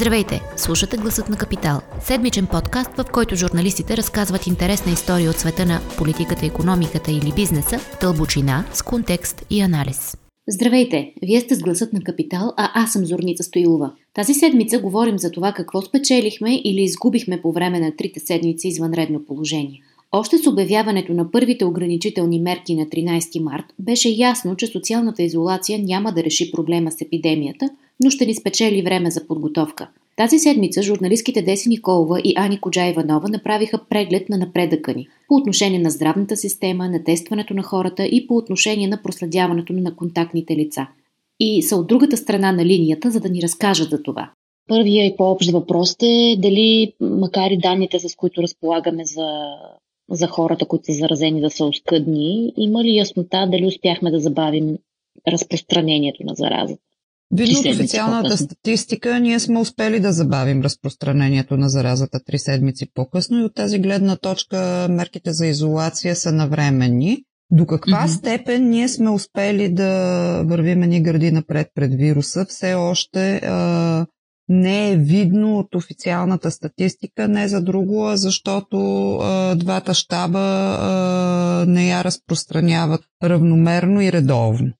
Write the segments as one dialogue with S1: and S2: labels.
S1: Здравейте! Слушате Гласът на Капитал. Седмичен подкаст, в който журналистите разказват интересна история от света на политиката, економиката или бизнеса, дълбочина, с контекст и анализ. Здравейте! Вие сте с Гласът на Капитал, а аз съм Зорница Стоилова. Тази седмица говорим за това какво спечелихме или изгубихме по време на трите седмици извънредно положение. Още с обявяването на първите ограничителни мерки на 13 март беше ясно, че социалната изолация няма да реши проблема с епидемията, но ще ни спечели време за подготовка. Тази седмица журналистките Деси Николова и Ани Коджаева-Нова направиха преглед на напредъка ни по отношение на здравната система, на тестването на хората и по отношение на проследяването на контактните лица. И са от другата страна на линията, за да ни разкажат за това.
S2: Първия и по-общ въпрос е дали, макар и данните, с които разполагаме за за хората, които са заразени да са оскъдни. Има ли яснота дали успяхме да забавим разпространението на заразата?
S3: Видно от официалната статистика, ние сме успели да забавим разпространението на заразата три седмици по-късно и от тази гледна точка мерките за изолация са навременни. До каква mm-hmm. степен ние сме успели да вървим ни гради напред пред вируса, все още а, не е видно от официалната статистика, не за друго, а защото а, двата щаба а, не я разпространяват равномерно и редовно.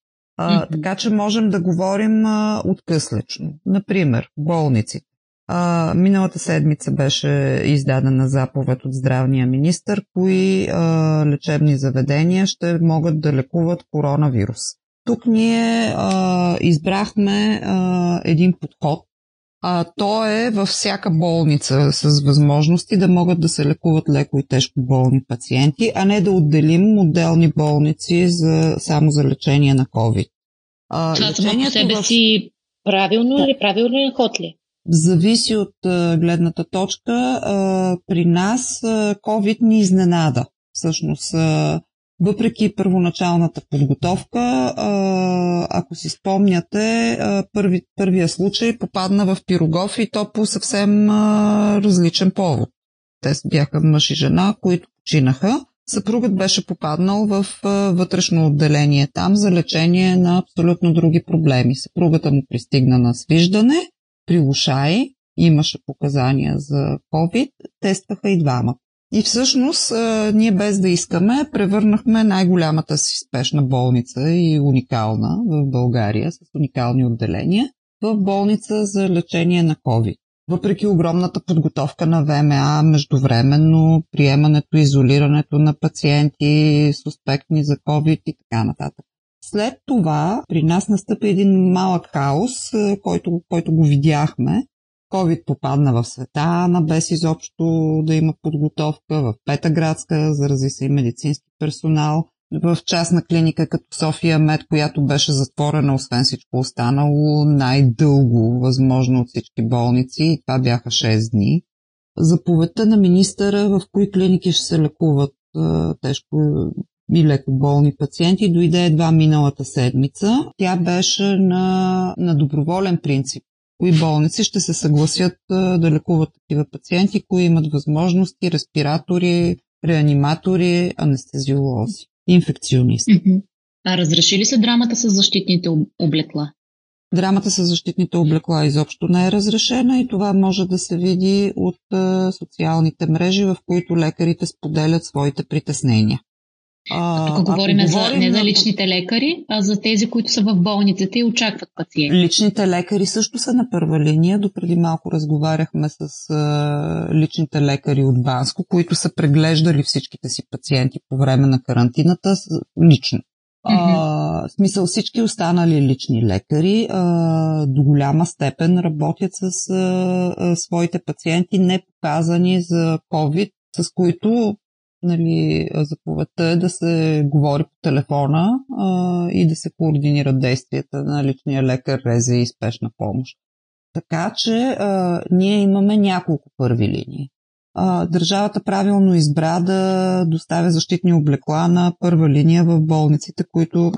S3: А, mm-hmm. Така че можем да говорим а, откъслечно. Например, болниците. А, миналата седмица беше издадена заповед от здравния министр, кои а, лечебни заведения ще могат да лекуват коронавирус. Тук ние а, избрахме а, един подход, а, то е във всяка болница с възможности да могат да се лекуват леко и тежко болни пациенти, а не да отделим отделни болници за, само за лечение на COVID.
S2: А, Това само по себе в... си правилно да. или правилен ход ли?
S3: Зависи от а, гледната точка. А, при нас а, COVID ни изненада. Всъщност, а, въпреки първоначалната подготовка, ако си спомняте, първи, първия случай попадна в Пирогов и то по съвсем различен повод. Те бяха мъж и жена, които починаха. Съпругът беше попаднал в вътрешно отделение там за лечение на абсолютно други проблеми. Съпругата му пристигна на свиждане, при ушаи, имаше показания за COVID, тестваха и двама. И всъщност ние без да искаме превърнахме най-голямата си спешна болница и уникална в България с уникални отделения в болница за лечение на COVID. Въпреки огромната подготовка на ВМА, междувременно приемането, изолирането на пациенти, суспектни за COVID и така нататък. След това при нас настъпи един малък хаос, който, който го видяхме, COVID попадна в Светана, без изобщо да има подготовка, в Петъградска, зарази се и медицински персонал, в частна клиника като София Мед, която беше затворена, освен всичко останало, най-дълго възможно от всички болници и това бяха 6 дни. Заповедта на министъра в кои клиники ще се лекуват тежко и леко болни пациенти дойде едва миналата седмица. Тя беше на, на доброволен принцип кои болници ще се съгласят да лекуват такива пациенти, кои имат възможности, респиратори, реаниматори, анестезиолози, инфекционисти.
S2: А разреши ли се драмата с защитните облекла?
S3: Драмата с защитните облекла изобщо не е разрешена и това може да се види от социалните мрежи, в които лекарите споделят своите притеснения.
S2: А, Тук говорим, говорим за, не за личните лекари, а за тези, които са в болниците и очакват пациенти.
S3: Личните лекари също са на първа линия. Допреди малко разговаряхме с а, личните лекари от Банско, които са преглеждали всичките си пациенти по време на карантината лично. А, в смисъл всички останали лични лекари а, до голяма степен работят с а, а, своите пациенти, не показани за COVID, с които нали, заповедта е да се говори по телефона а, и да се координират действията на личния лекар, резе и спешна помощ. Така че а, ние имаме няколко първи линии. А, държавата правилно избра да доставя защитни облекла на първа линия в болниците, които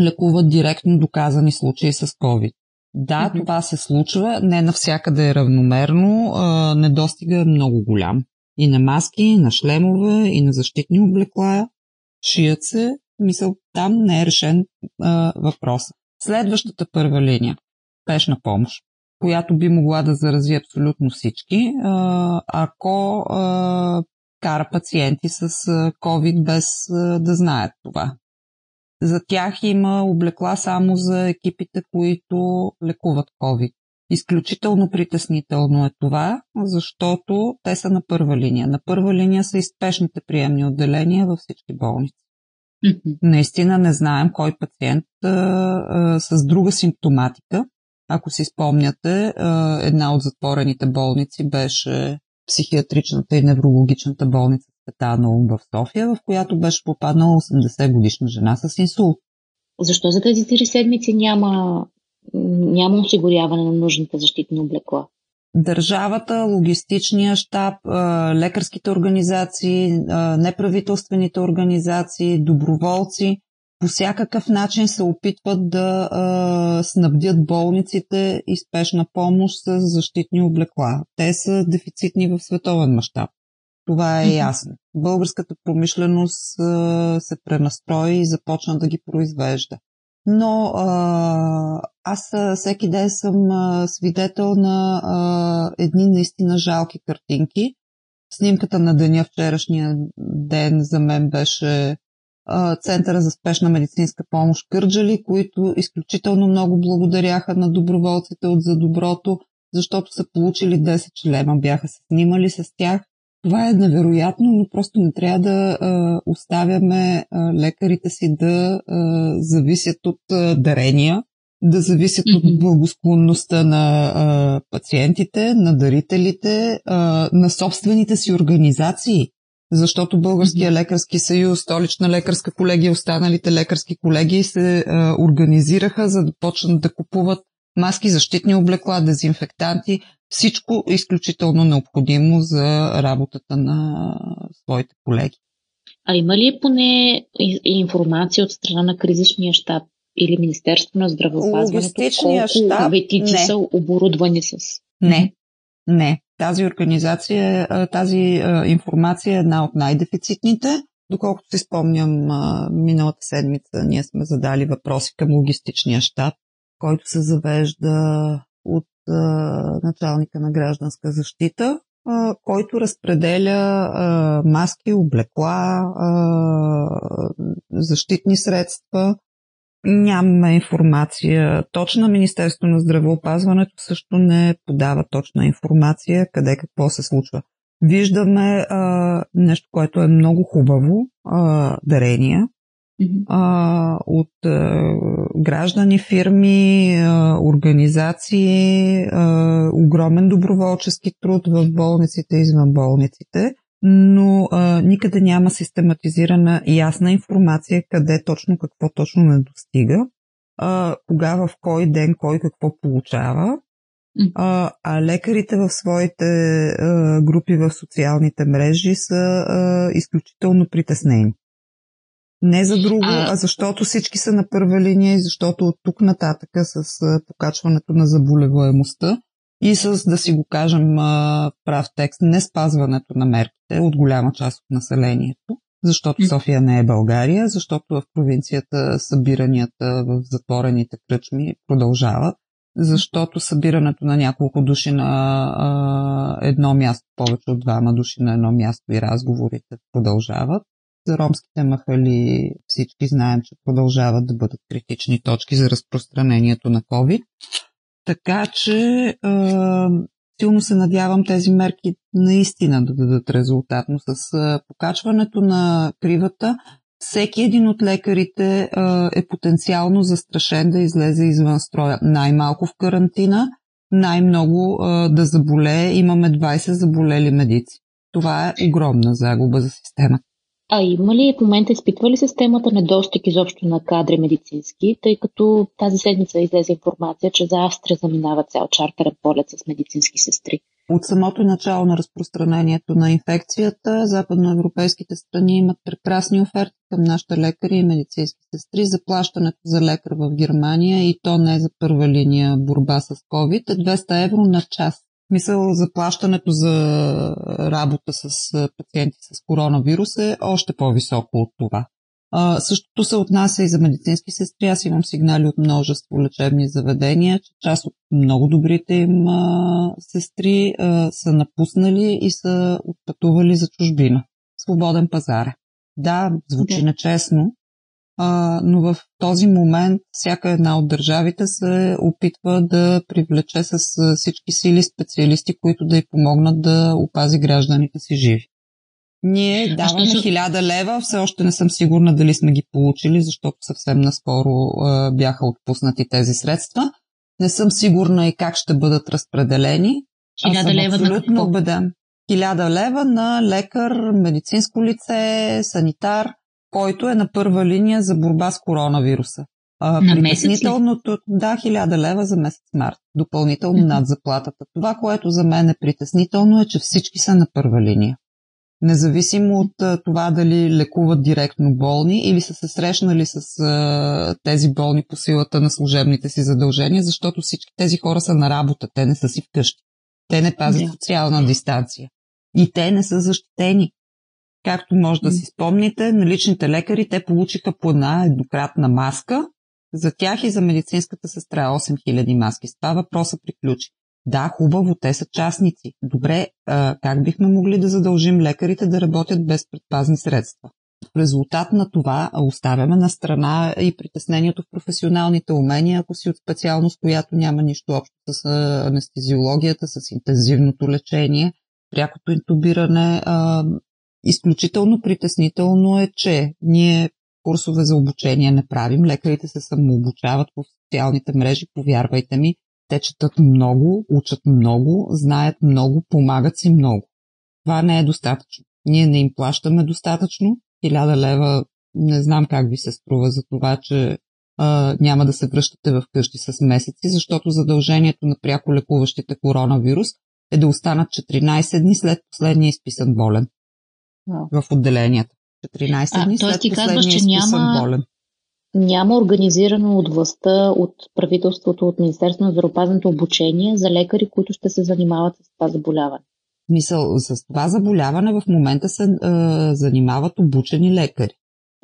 S3: лекуват директно доказани случаи с COVID. Да, mm-hmm. това се случва, не навсякъде е равномерно, а, недостига е много голям. И на маски, и на шлемове, и на защитни облекла. Шият се. Мисъл, там не е решен а, въпрос. Следващата първа линия. Пешна помощ. която би могла да зарази абсолютно всички, ако кара пациенти с COVID без да знаят това. За тях има облекла само за екипите, които лекуват COVID. Изключително притеснително е това, защото те са на първа линия. На първа линия са и спешните приемни отделения във всички болници. Mm-hmm. Наистина не знаем кой пациент а, а, с друга симптоматика. Ако си спомняте, а, една от затворените болници беше психиатричната и неврологичната болница Петано в София, в която беше попаднала 80 годишна жена с инсулт.
S2: Защо за тези три седмици няма, няма осигуряване на нужните защитни облекла?
S3: Държавата, логистичния щаб, лекарските организации, неправителствените организации, доброволци по всякакъв начин се опитват да снабдят болниците и спешна помощ с защитни облекла. Те са дефицитни в световен мащаб. Това е ясно. Българската промишленост се пренастрои и започна да ги произвежда. Но а, аз всеки ден съм а, свидетел на а, едни наистина жалки картинки. Снимката на деня вчерашния ден за мен беше а, Центъра за спешна медицинска помощ Кърджали, които изключително много благодаряха на доброволците от За доброто, защото са получили 10 члема, бяха се снимали с тях това е невероятно, но просто не трябва да а, оставяме а, лекарите си да а, зависят от а, дарения, да зависят mm-hmm. от благосклонността на а, пациентите, на дарителите, а, на собствените си организации. Защото Българския лекарски съюз, столична лекарска колегия, останалите лекарски колеги се а, организираха, за да почнат да купуват маски, защитни облекла, дезинфектанти, всичко е изключително необходимо за работата на своите колеги.
S2: А има ли поне информация от страна на кризисния щаб или Министерство на здравеопазването, колко щаб, ветици не. са оборудвани с?
S3: Не, не. Тази организация, тази информация е една от най-дефицитните. Доколкото си спомням, миналата седмица ние сме задали въпроси към логистичния щаб, който се завежда от началника на гражданска защита, който разпределя маски, облекла, защитни средства. Нямаме информация точна. Министерство на здравеопазването също не подава точна информация къде какво се случва. Виждаме а, нещо, което е много хубаво, а, дарения, а, от а, граждани, фирми, а, организации, а, огромен доброволчески труд в болниците и извън болниците, но а, никъде няма систематизирана ясна информация къде точно какво точно не достига, а, кога в кой ден кой какво получава. А, а лекарите в своите а, групи в социалните мрежи са а, изключително притеснени. Не за друго, а, а защото всички са на първа линия и защото от тук нататъка с покачването на заболеваемостта и с, да си го кажем прав текст, не спазването на мерките от голяма част от населението, защото София не е България, защото в провинцията събиранията в затворените кръчми продължават, защото събирането на няколко души на а, едно място, повече от двама души на едно място и разговорите продължават, за ромските махали всички знаем, че продължават да бъдат критични точки за разпространението на COVID. Така че е, силно се надявам тези мерки наистина да дадат резултатно. С е, покачването на кривата, всеки един от лекарите е, е потенциално застрашен да излезе извън строя. Най-малко в карантина, най-много е, да заболее. Имаме 20 заболели медици. Това е огромна загуба за системата.
S2: А има ли в момента изпитва ли системата недостиг изобщо на кадри медицински, тъй като тази седмица излезе информация, че за Австрия заминава цял чартерен полет с медицински сестри?
S3: От самото начало на разпространението на инфекцията, западноевропейските страни имат прекрасни оферти към нашите лекари и медицински сестри. Заплащането за лекар в Германия и то не за първа линия борба с COVID е 200 евро на час. Мисъл, заплащането за работа с пациенти с коронавирус е още по-високо от това. А, същото се отнася и за медицински сестри. Аз имам сигнали от множество лечебни заведения, че част от много добрите им а, сестри а, са напуснали и са отпътували за чужбина. Свободен пазар. Да, звучи да. нечестно, а, но в този момент всяка една от държавите се опитва да привлече с всички сили специалисти, които да й помогнат да опази гражданите си живи. Ние даваме хиляда лева, все още не съм сигурна дали сме ги получили, защото съвсем наскоро а, бяха отпуснати тези средства. Не съм сигурна и как ще бъдат разпределени.
S2: Хиляда лева
S3: на какво? убеден. Хиляда лева на лекар, медицинско лице, санитар, който е на първа линия за борба с коронавируса.
S2: А, на
S3: притеснителното, да, хиляда лева за месец март, допълнително mm-hmm. над заплатата. Това, което за мен е притеснително е, че всички са на първа линия. Независимо от това дали лекуват директно болни или са се срещнали с а, тези болни по силата на служебните си задължения, защото всички тези хора са на работа, те не са си вкъщи. Те не пазят yeah. социална дистанция. И те не са защитени. Както може да си спомните, наличните лекари те получиха по една еднократна маска. За тях и за медицинската сестра 8000 маски. С това въпроса приключи. Да, хубаво, те са частници. Добре, а, как бихме могли да задължим лекарите да работят без предпазни средства? В резултат на това оставяме на страна и притеснението в професионалните умения, ако си от специалност, която няма нищо общо с анестезиологията, с интензивното лечение, прякото интубиране. А, изключително притеснително е, че ние курсове за обучение не правим. Лекарите се самообучават по социалните мрежи, повярвайте ми. Те четат много, учат много, знаят много, помагат си много. Това не е достатъчно. Ние не им плащаме достатъчно. Хиляда лева не знам как ви се струва за това, че а, няма да се връщате в къщи с месеци, защото задължението на пряко лекуващите коронавирус е да останат 14 дни след последния изписан болен в отделенията. 14 дни след ти казваш, че няма, болен.
S2: няма организирано от властта, от правителството, от Министерството на здравеопазването обучение за лекари, които ще се занимават с това заболяване.
S3: Мисъл, с това заболяване в момента се е, занимават обучени лекари.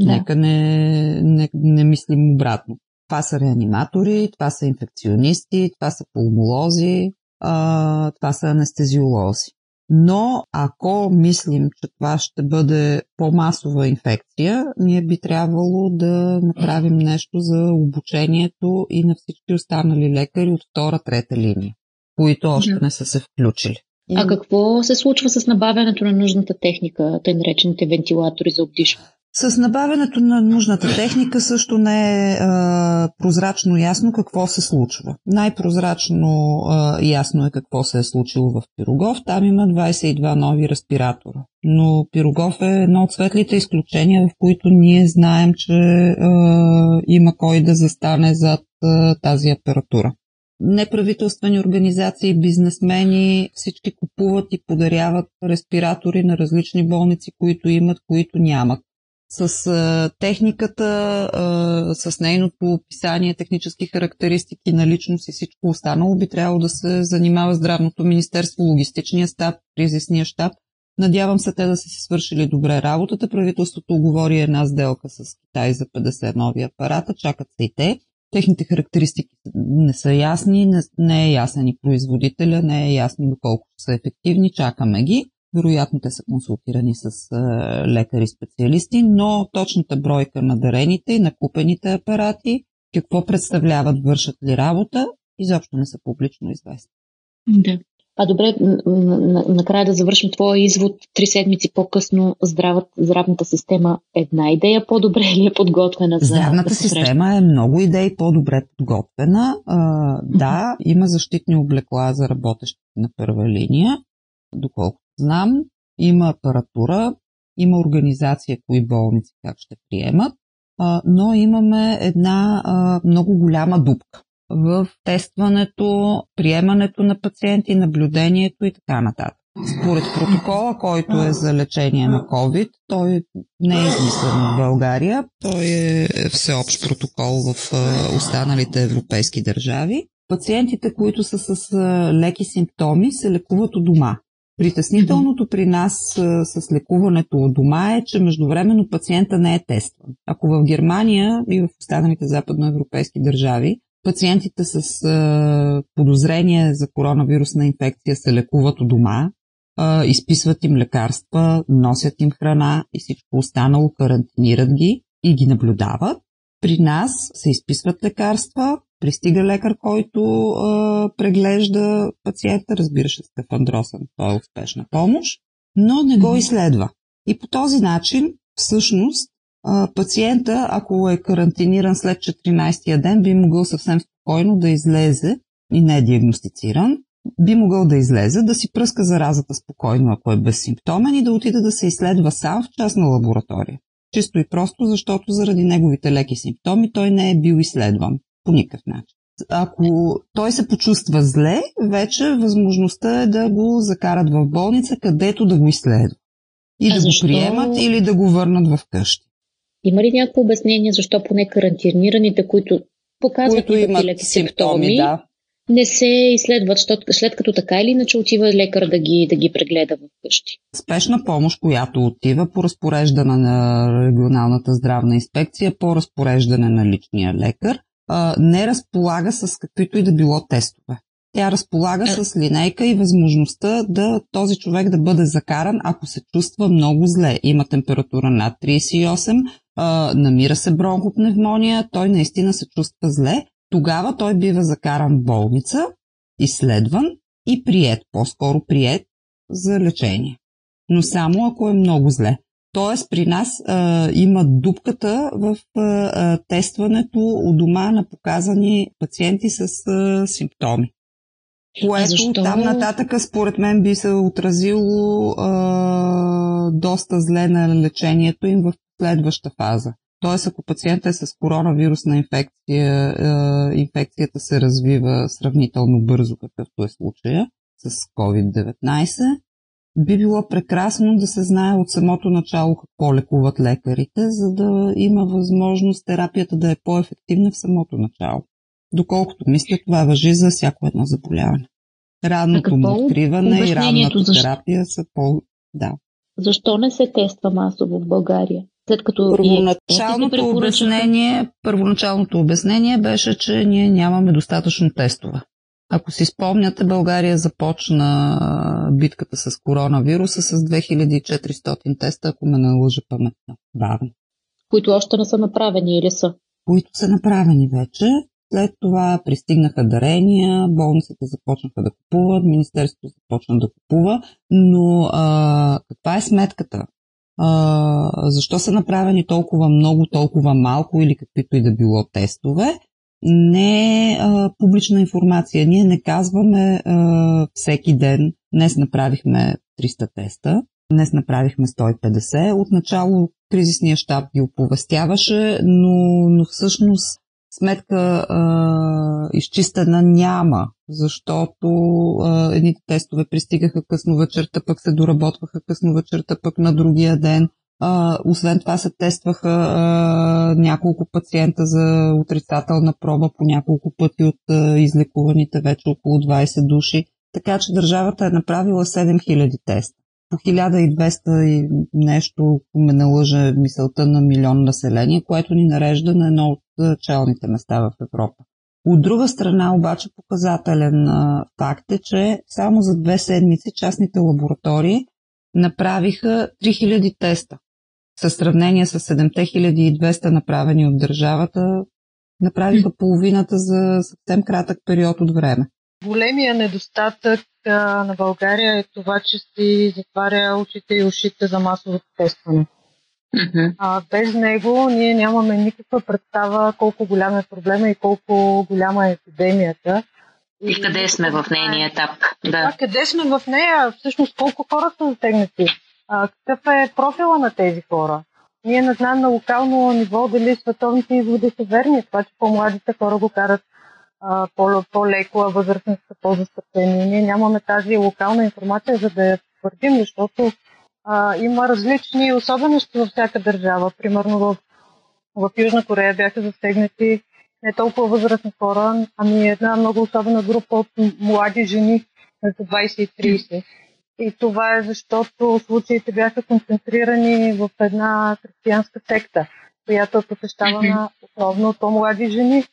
S3: Да. Нека не, не, не мислим обратно. Това са реаниматори, това са инфекционисти, това са пулмолози, а, това са анестезиолози. Но ако мислим, че това ще бъде по-масова инфекция, ние би трябвало да направим нещо за обучението и на всички останали лекари от втора, трета линия, които още не са се включили.
S2: А какво се случва с набавянето на нужната техника, тъй наречените вентилатори за обдишване?
S3: С набавянето на нужната техника също не е а, прозрачно ясно какво се случва. Най-прозрачно а, ясно е какво се е случило в Пирогов. Там има 22 нови респиратора. Но Пирогов е едно от светлите изключения, в които ние знаем, че а, има кой да застане зад а, тази апаратура. Неправителствени организации, бизнесмени, всички купуват и подаряват респиратори на различни болници, които имат, които нямат с а, техниката, а, с нейното описание, технически характеристики, наличност и всичко останало, би трябвало да се занимава здравното министерство, логистичния щаб, кризисния щаб. Надявам се те да са си свършили добре работата. Правителството оговори една сделка с Китай за 50 нови апарата, чакат се и те. Техните характеристики не са ясни, не, не е ясен и производителя, не е ясно доколко са ефективни, чакаме ги. Вероятно те са консултирани с лекари-специалисти, но точната бройка на дарените и на купените апарати, какво представляват, вършат ли работа, изобщо не са публично известни.
S2: Да. А добре, накрая да завършим твоя извод. Три седмици по-късно здравът, здравната система една идея по-добре ли е подготвена за
S3: Здравната да система е много идеи по-добре подготвена. А, да, има защитни облекла за работещите на първа линия, доколко знам, има апаратура, има организация кои болници как ще приемат, а, но имаме една а, много голяма дупка в тестването, приемането на пациенти, наблюдението и така нататък. Според протокола, който е за лечение на COVID, той не е измислен в България. Той е всеобщ протокол в останалите европейски държави. Пациентите, които са с леки симптоми, се лекуват у дома Притеснителното при нас с лекуването от дома е, че междувременно пациента не е тестван. Ако в Германия и в останалите западноевропейски държави пациентите с подозрение за коронавирусна инфекция се лекуват у дома, изписват им лекарства, носят им храна и всичко останало, карантинират ги и ги наблюдават. При нас се изписват лекарства, пристига лекар, който а, преглежда пациента, разбира се, Стефан Дросън, той е успешна помощ, но не го изследва. И по този начин, всъщност, а, пациента, ако е карантиниран след 14-я ден, би могъл съвсем спокойно да излезе и не е диагностициран, би могъл да излезе, да си пръска заразата спокойно, ако е безсимптомен и да отиде да се изследва сам в частна лаборатория. Чисто и просто, защото заради неговите леки симптоми той не е бил изследван по никакъв начин. Ако той се почувства зле, вече възможността е да го закарат в болница, където да го изследва. И а да защо... го приемат или да го върнат в къщи.
S2: Има ли някакво обяснение защо поне карантинираните, които показват които имат леки симптоми, симптоми да. не се изследват, след като така или иначе отива лекар да ги, да ги прегледа в къщи?
S3: Спешна помощ, която отива по разпореждане на регионалната здравна инспекция, по разпореждане на личния лекар – не разполага с каквито и да било тестове. Тя разполага е. с линейка и възможността да този човек да бъде закаран, ако се чувства много зле. Има температура над 38, а, намира се бронхопневмония, той наистина се чувства зле. Тогава той бива закаран в болница, изследван и прият, по-скоро прият за лечение. Но само ако е много зле. Тоест при нас а, има дупката в а, тестването у дома на показани пациенти с а, симптоми. Което Защо? там нататък според мен би се отразило а, доста зле на лечението им в следваща фаза. Тоест, ако пациентът е с коронавирусна инфекция, а, инфекцията се развива сравнително бързо, какъвто е случая с COVID-19, би било прекрасно да се знае от самото начало какво лекуват лекарите, за да има възможност терапията да е по-ефективна в самото начало. Доколкото мисля, това въжи за всяко едно заболяване. Ранното му откриване и ранната защо? терапия са по... Да.
S2: Защо не се тества масово в България? След като
S3: първоначалното, обяснение, първоначалното обяснение беше, че ние нямаме достатъчно тестове. Ако си спомняте, България започна битката с коронавируса с 2400 теста, ако ме налъжа паметта. Бавно.
S2: Които още не са направени или са?
S3: Които са направени вече. След това пристигнаха дарения, болниците започнаха да купуват, Министерството започна да купува, но а, каква е сметката? А, защо са направени толкова много, толкова малко или каквито и да било тестове? Не е публична информация. Ние не казваме а, всеки ден, днес направихме 300 теста, днес направихме 150. Отначало кризисния щаб ги оповестяваше, но, но всъщност сметка а, изчистена няма, защото а, едните тестове пристигаха късно вечерта, пък се доработваха късно вечерта, пък на другия ден. Освен това се тестваха а, няколко пациента за отрицателна проба по няколко пъти от а, излекуваните вече около 20 души. Така че държавата е направила 7000 теста. По 1200 и нещо, ме налъжа мисълта на милион население, което ни нарежда на едно от челните места в Европа. От друга страна обаче показателен факт е, че само за две седмици частните лаборатории направиха 3000 теста със сравнение с 7200 направени от държавата, направиха половината за съвсем кратък период от време.
S4: Големия недостатък а, на България е това, че си затваря очите и ушите за масовото тестване. Uh-huh. А, без него ние нямаме никаква представа колко голям е проблема и колко голяма е епидемията.
S2: И, и къде сме в нейния етап. Да.
S4: да, къде сме в нея, всъщност колко хора са засегнати а, какъв е профила на тези хора. Ние не знаем на локално ниво дали световните изводи са верни. Това, че по-младите хора го карат а, по-леко, а възрастните са по-застъпени. Ние нямаме тази локална информация, за да я твърдим, защото а, има различни особености във всяка държава. Примерно в, в Южна Корея бяха засегнати не толкова възрастни хора, ами една много особена група от млади жени между 20 и 30 И това е защото случаите бяха концентрирани в една християнска секта, която е посещавана основно от по-млади жени.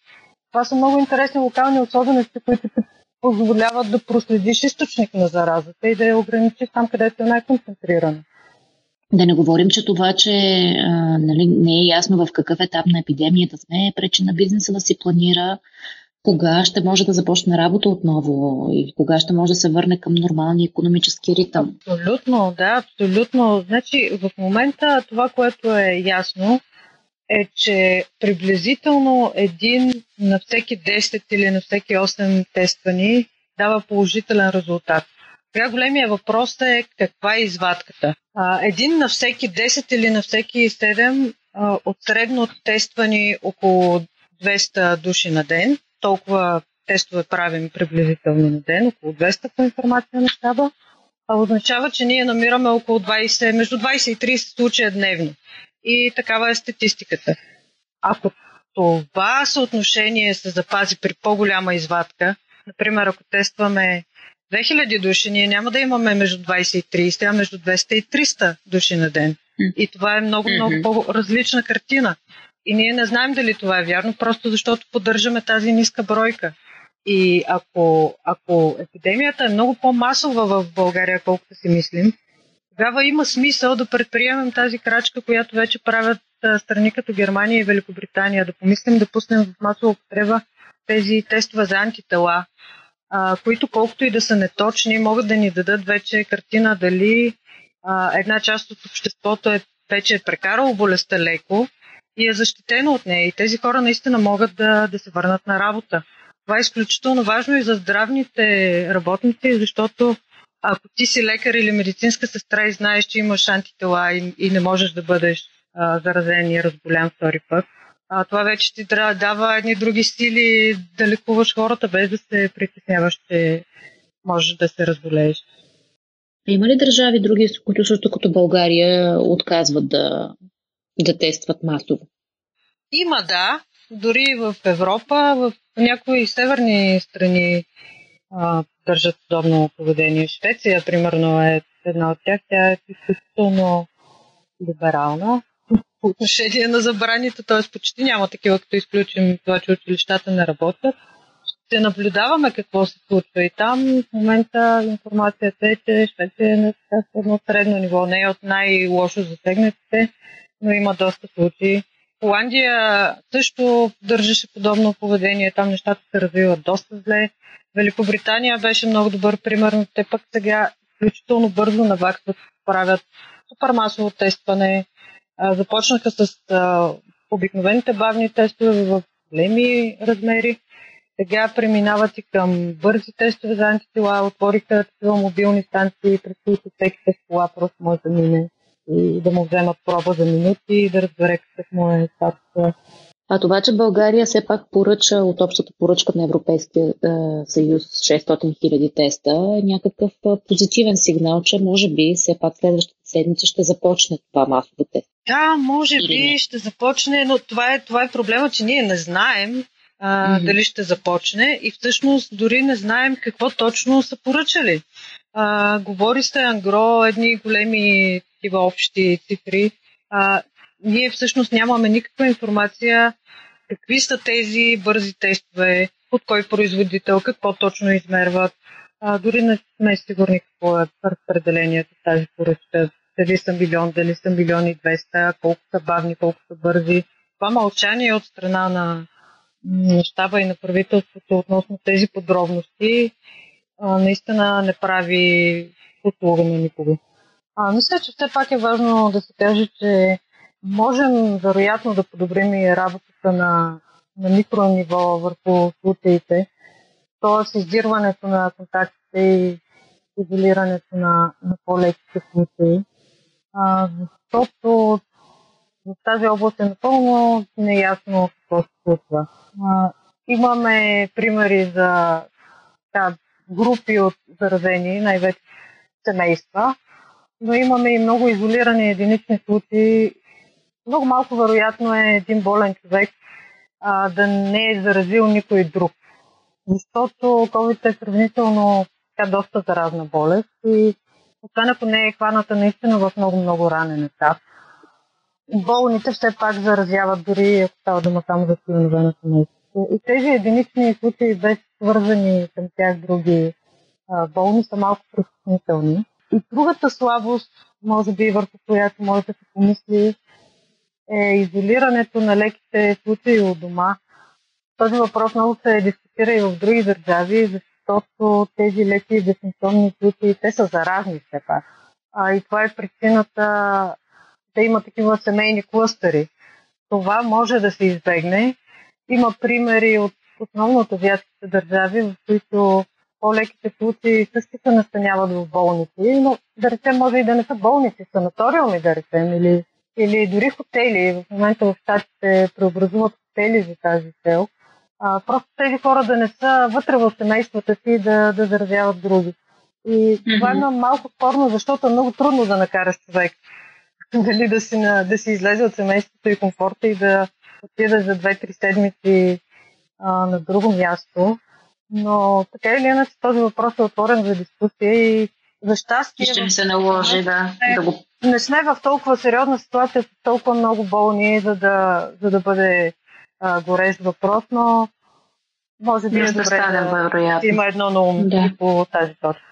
S4: Това са много интересни локални особености, които ти позволяват да проследиш източник на заразата и да я ограничиш там, където е най-концентрирана.
S2: Да не говорим, че това, че а, нали, не е ясно в какъв етап на епидемията сме, пречи на бизнеса да си планира кога ще може да започне работа отново и кога ще може да се върне към нормалния економически ритъм.
S4: Абсолютно, да, абсолютно. Значи в момента това, което е ясно, е, че приблизително един на всеки 10 или на всеки 8 тествани дава положителен резултат. Сега големия въпрос е каква е извадката. А, един на всеки 10 или на всеки 7 а, от средно тествани около 200 души на ден, толкова тестове правим приблизително на ден, около 200 по информация на щаба, а означава, че ние намираме около 20, между 20 и 30 случая дневно. И такава е статистиката. Ако това съотношение се запази при по-голяма извадка, например, ако тестваме 2000 души, ние няма да имаме между 20 и 30, а между 200 и 300 души на ден. И това е много, много по-различна картина. И ние не знаем дали това е вярно, просто защото поддържаме тази ниска бройка. И ако, ако епидемията е много по-масова в България, колкото си мислим, тогава има смисъл да предприемем тази крачка, която вече правят страни като Германия и Великобритания, да помислим да пуснем в масова употреба тези тестове за антитела, които колкото и да са неточни, могат да ни дадат вече картина дали една част от обществото е вече е прекарало болестта леко и е защитено от нея. И тези хора наистина могат да, да се върнат на работа. Това е изключително важно и за здравните работници, защото ако ти си лекар или медицинска сестра и знаеш, че имаш антитела и, и не можеш да бъдеш а, заразен и разболян втори път, а, това вече ти дава едни други стили да лекуваш хората, без да се притесняваш, че можеш да се разболееш.
S2: Има ли държави други, които също като България отказват да, да тестват масово?
S4: Има, да. Дори в Европа, в някои северни страни а, държат подобно поведение. Швеция, примерно, е една от тях. Тя е изключително либерална по отношение на забраните, т.е. почти няма такива, като изключим това, че училищата не работят. Ще наблюдаваме какво се случва и там в момента информацията е, че Швеция е на едно средно ниво, не е от най-лошо засегнатите, но има доста случаи. Холандия също държеше подобно поведение, там нещата се развиват доста зле. Великобритания беше много добър пример, но те пък сега изключително бързо наваксват, правят супер масово тестване, започнаха с обикновените бавни тестове в големи размери. Сега преминават и към бързи тестове за антитела, отвориха такива мобилни станции, през които всеки с кола просто може да мине и да му вземат проба за минути и да разбере какъв му е статус.
S2: А това, че България все пак поръча от общата поръчка на Европейския е, съюз 600 000 теста е някакъв позитивен сигнал, че може би все пак следващата седмица ще започне това масово тест.
S4: Да, може би ще започне, но това е, това е проблема, че ние не знаем а, mm-hmm. дали ще започне и всъщност дори не знаем какво точно са поръчали. А, говори се ангро, едни големи такива общи цифри. А, ние всъщност нямаме никаква информация какви са тези бързи тестове, от кой производител, какво точно измерват. А, дори не сме сигурни какво е разпределението в тази поръчка. Дали са милион, дали са милион и 200, колко са бавни, колко са бързи. Това мълчание от страна на, на щаба и на правителството относно тези подробности а, наистина не прави услуга на никого. А, мисля, че все пак е важно да се каже, че можем вероятно да подобрим и работата на, на микрониво върху случаите, т.е. издирването на контактите и изолирането на, на по-леките случаи. А, защото в тази област е напълно неясно какво се случва. А, имаме примери за да, групи от заразени, най-вече семейства, но имаме и много изолирани единични случаи много малко вероятно е един болен човек а, да не е заразил никой друг. Защото COVID е сравнително така, доста заразна болест и освен ако не е хваната наистина в много-много ранен етап. Болните все пак заразяват дори ако става дума само за членове на семейството. И тези единични случаи без свързани към тях други а, болни са малко притеснителни. И другата слабост, може би върху която може да се помисли, е изолирането на леките случаи от дома. Този въпрос много се дискутира и в други държави, защото тези леки десенционни случаи, те са заразни все пак. А, и това е причината да има такива семейни клъстери. Това може да се избегне. Има примери от основно от азиатските държави, в които по-леките случаи също се настаняват в болници, но да речем може и да не са болници, санаториуми да речем, или, или дори хотели. В момента в щатите преобразуват хотели за тази цел. А, просто тези хора да не са вътре в семействата си да, да заразяват други. И mm-hmm. това е малко спорно, защото е много трудно да накараш човек дали да си, на, да си излезе от семейството и комфорта и да отида за 2-3 седмици а, на друго място. Но така или иначе този въпрос е отворен за дискусия и за щастие...
S2: Ще ми се наложи да,
S4: не,
S2: да го...
S4: Не сме в толкова сериозна ситуация с толкова много болни, за да, за да бъде а, горещ въпрос, но може би е добре да, да има едно на ум да. по тази точка.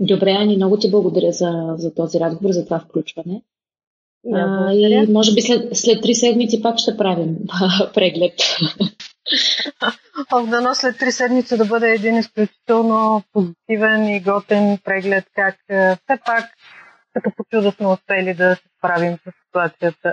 S2: Добре, Ани, много ти благодаря за, за този разговор, за това включване. А, и може би след, след три седмици пак ще правим преглед.
S4: Дано след три седмици да бъде един изключително позитивен и готен преглед, как все пак като по чудо сме успели да се справим с ситуацията.